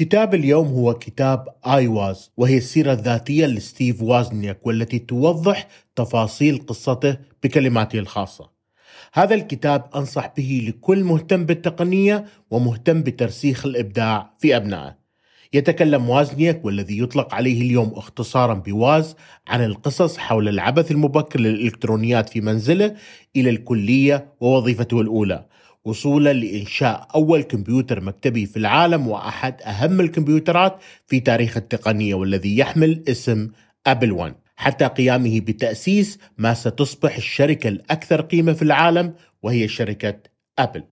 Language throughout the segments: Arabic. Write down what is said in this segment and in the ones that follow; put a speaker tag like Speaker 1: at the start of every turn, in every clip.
Speaker 1: كتاب اليوم هو كتاب iWoz وهي السيرة الذاتية لستيف وازنياك والتي توضح تفاصيل قصته بكلماته الخاصة. هذا الكتاب أنصح به لكل مهتم بالتقنية ومهتم بترسيخ الإبداع في أبنائه. يتكلم وازنياك والذي يطلق عليه اليوم اختصارا بواز عن القصص حول العبث المبكر بالإلكترونيات في منزله إلى الكلية ووظيفته الأولى. وصولا لإنشاء أول كمبيوتر مكتبي في العالم وأحد أهم الكمبيوترات في تاريخ التقنية والذي يحمل اسم أبل 1 حتى قيامه بتأسيس ما ستصبح الشركة الأكثر قيمة في العالم وهي شركة أبل.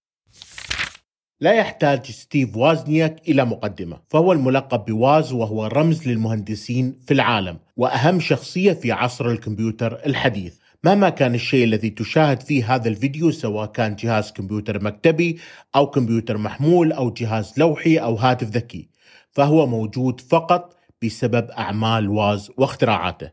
Speaker 1: لا يحتاج ستيف وازنياك إلى مقدمة فهو الملقب بواز وهو رمز للمهندسين في العالم وأهم شخصية في عصر الكمبيوتر الحديث. مهما كان الشيء الذي تشاهد فيه هذا الفيديو سواء كان جهاز كمبيوتر مكتبي أو كمبيوتر محمول أو جهاز لوحي أو هاتف ذكي فهو موجود فقط بسبب أعمال واز واختراعاته.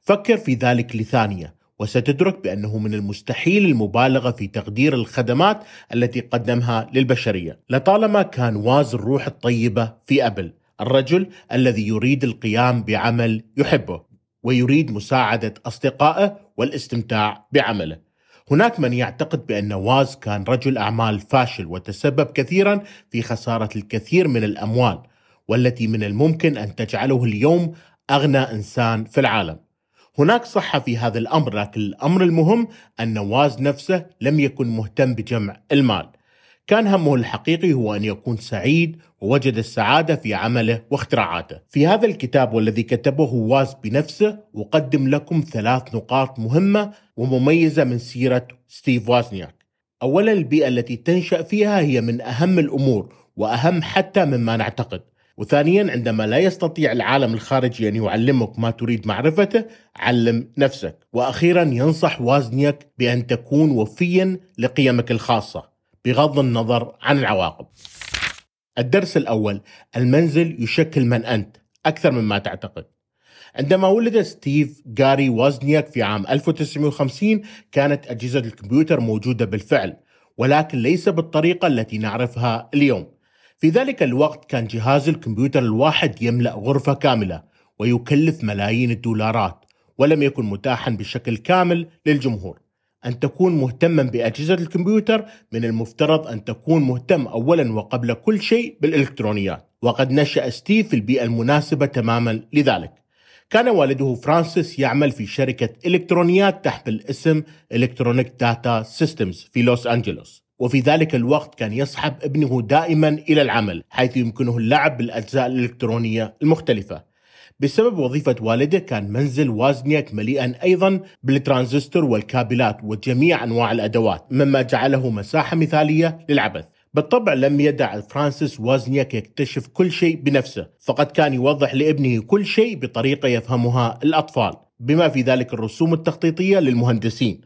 Speaker 1: فكر في ذلك لثانية وستدرك بأنه من المستحيل المبالغة في تقدير الخدمات التي قدمها للبشرية لطالما كان واز الروح الطيبة في أبل الرجل الذي يريد القيام بعمل يحبه. ويريد مساعدة أصدقائه والاستمتاع بعمله. هناك من يعتقد بأن واز كان رجل أعمال فاشل وتسبب كثيرا في خسارة الكثير من الأموال والتي من الممكن أن تجعله اليوم أغنى إنسان في العالم. هناك صحة في هذا الأمر لكن الأمر المهم أن واز نفسه لم يكن مهتم بجمع المال. كان همه الحقيقي هو أن يكون سعيد ووجد السعادة في عمله واختراعاته. في هذا الكتاب والذي كتبه واز بنفسه أقدم لكم ثلاث نقاط مهمة ومميزة من سيرة ستيف وازنياك. أولا البيئة التي تنشأ فيها هي من أهم الأمور وأهم حتى مما نعتقد. وثانيا عندما لا يستطيع العالم الخارجي أن يعلمك ما تريد معرفته علم نفسك. وأخيرا ينصح وازنياك بأن تكون وفيا لقيمك الخاصة. بغض النظر عن العواقب. الدرس الأول المنزل يشكل من أنت أكثر مما تعتقد. عندما ولد ستيف جاري وازنياك في عام 1950 كانت أجهزة الكمبيوتر موجودة بالفعل ولكن ليس بالطريقة التي نعرفها اليوم. في ذلك الوقت كان جهاز الكمبيوتر الواحد يملأ غرفة كاملة ويكلف ملايين الدولارات ولم يكن متاحا بشكل كامل للجمهور. أن تكون مهتما بأجهزة الكمبيوتر من المفترض أن تكون مهتم أولا وقبل كل شيء بالإلكترونيات. وقد نشأ ستيف في البيئة المناسبة تماما لذلك. كان والده فرانسيس يعمل في شركة إلكترونيات تحمل اسم إلكترونيك داتا سيستمز في لوس أنجلوس. وفي ذلك الوقت كان يصحب ابنه دائما إلى العمل حيث يمكنه اللعب بالأجزاء الإلكترونية المختلفة. بسبب وظيفة والده كان منزل وازنياك مليئا أيضا بالترانزستور والكابلات وجميع أنواع الأدوات مما جعله مساحة مثالية للعبث. بالطبع لم يدع فرانسيس وازنياك يكتشف كل شيء بنفسه فقد كان يوضح لابنه كل شيء بطريقة يفهمها الأطفال. بما في ذلك الرسوم التخطيطية للمهندسين.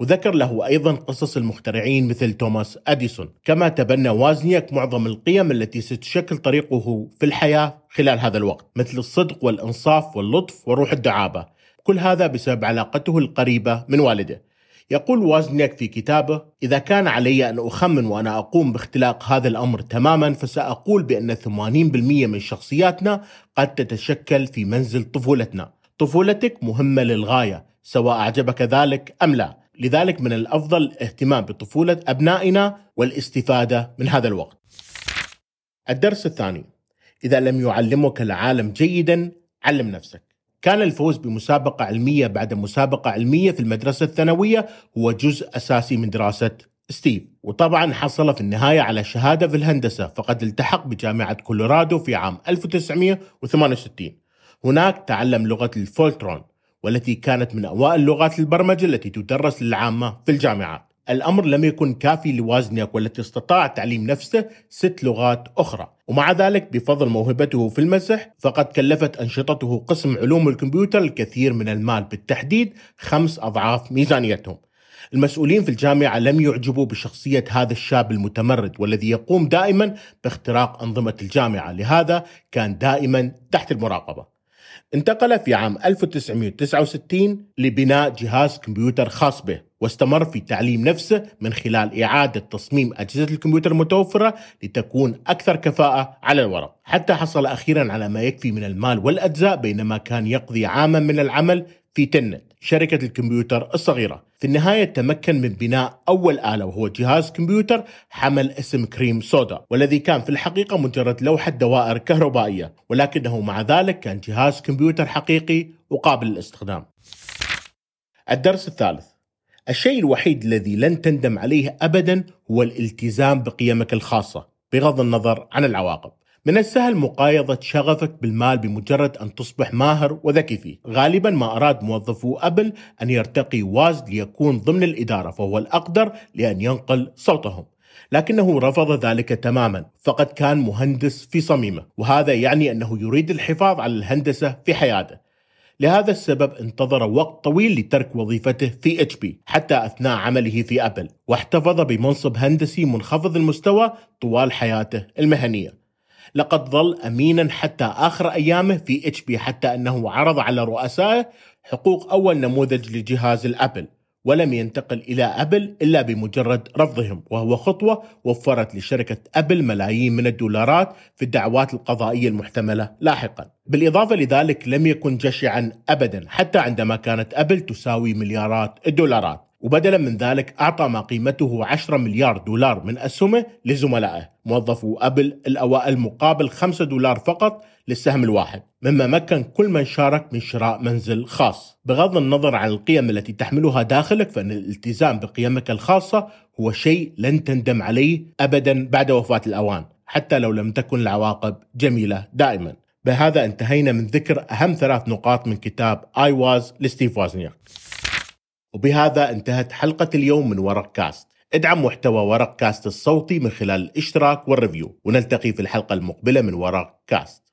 Speaker 1: وذكر له أيضا قصص المخترعين مثل توماس أديسون. كما تبنى وازنياك معظم القيم التي ستشكل طريقه في الحياة خلال هذا الوقت مثل الصدق والإنصاف واللطف وروح الدعابة. كل هذا بسبب علاقته القريبة من والده. يقول وازنياك في كتابه إذا كان علي أن أخمن وأنا أقوم باختلاق هذا الأمر تماما فسأقول بأن 80% من شخصياتنا قد تتشكل في منزل طفولتنا. طفولتك مهمة للغاية سواء أعجبك ذلك أم لا. لذلك من الأفضل الاهتمام بطفولة أبنائنا والاستفادة من هذا الوقت. الدرس الثاني إذا لم يعلمك العالم جيدا علم نفسك. كان الفوز بمسابقة علمية بعد مسابقة علمية في المدرسة الثانوية هو جزء أساسي من دراسة ستيف وطبعا حصل في النهاية على شهادة في الهندسة فقد التحق بجامعة كولورادو في عام 1968 هناك تعلم لغة الفولترون والتي كانت من أوائل لغات البرمجة التي تدرس للعامة في الجامعات الأمر لم يكن كافي لوازنياك والتي استطاع تعليم نفسه ست لغات أخرى. ومع ذلك بفضل موهبته في المسح فقد كلفت أنشطته قسم علوم الكمبيوتر الكثير من المال بالتحديد خمس أضعاف ميزانيتهم. المسؤولين في الجامعة لم يعجبوا بشخصية هذا الشاب المتمرد والذي يقوم دائما باختراق أنظمة الجامعة. لهذا كان دائما تحت المراقبة. انتقل في عام 1969 لبناء جهاز كمبيوتر خاص به. واستمر في تعليم نفسه من خلال إعادة تصميم أجهزة الكمبيوتر المتوفرة لتكون أكثر كفاءة على الورق. حتى حصل أخيرا على ما يكفي من المال والأجزاء بينما كان يقضي عاما من العمل في تنت شركة الكمبيوتر الصغيرة. في النهاية تمكن من بناء أول آلة وهو جهاز كمبيوتر حمل اسم كريم سودا والذي كان في الحقيقة مجرد لوحة دوائر كهربائية ولكنه مع ذلك كان جهاز كمبيوتر حقيقي وقابل للاستخدام. الدرس الثالث. الشيء الوحيد الذي لن تندم عليه ابدا هو الالتزام بقيمك الخاصة بغض النظر عن العواقب. من السهل مقايضة شغفك بالمال بمجرد أن تصبح ماهر وذكي فيه. غالبا ما أراد موظفو أبل أن يرتقي واز ليكون ضمن الإدارة فهو الأقدر لأن ينقل صوتهم. لكنه رفض ذلك تماما فقد كان مهندس في صميمه وهذا يعني أنه يريد الحفاظ على الهندسة في حياته. لهذا السبب انتظر وقت طويل لترك وظيفته في HP حتى أثناء عمله في أبل واحتفظ بمنصب هندسي منخفض المستوى طوال حياته المهنية. لقد ظل امينا حتى آخر أيامه في HP حتى أنه عرض على رؤسائه حقوق أول نموذج لجهاز الأبل ولم ينتقل إلى أبل إلا بمجرد رفضهم وهو خطوة وفرت لشركة أبل ملايين من الدولارات في الدعوات القضائية المحتملة لاحقا. بالإضافة لذلك لم يكن جشعا أبدا حتى عندما كانت أبل تساوي مليارات الدولارات. وبدلا من ذلك أعطى ما قيمته 10 مليار دولار من أسهمه لزملائه موظفو أبل الأوائل مقابل 5 دولار فقط للسهم الواحد مما مكن كل من شارك من شراء منزل خاص. بغض النظر عن القيم التي تحملها داخلك فإن الالتزام بقيمك الخاصة هو شيء لن تندم عليه أبدا بعد وفاة الأوان حتى لو لم تكن العواقب جميلة دائما. بهذا انتهينا من ذكر أهم ثلاث نقاط من كتاب iWoz لستيف وازنياك. وبهذا انتهت حلقة اليوم من ورق كاست. ادعم محتوى ورق كاست الصوتي من خلال الاشتراك وال review. ونلتقي في الحلقة المقبلة من ورق كاست.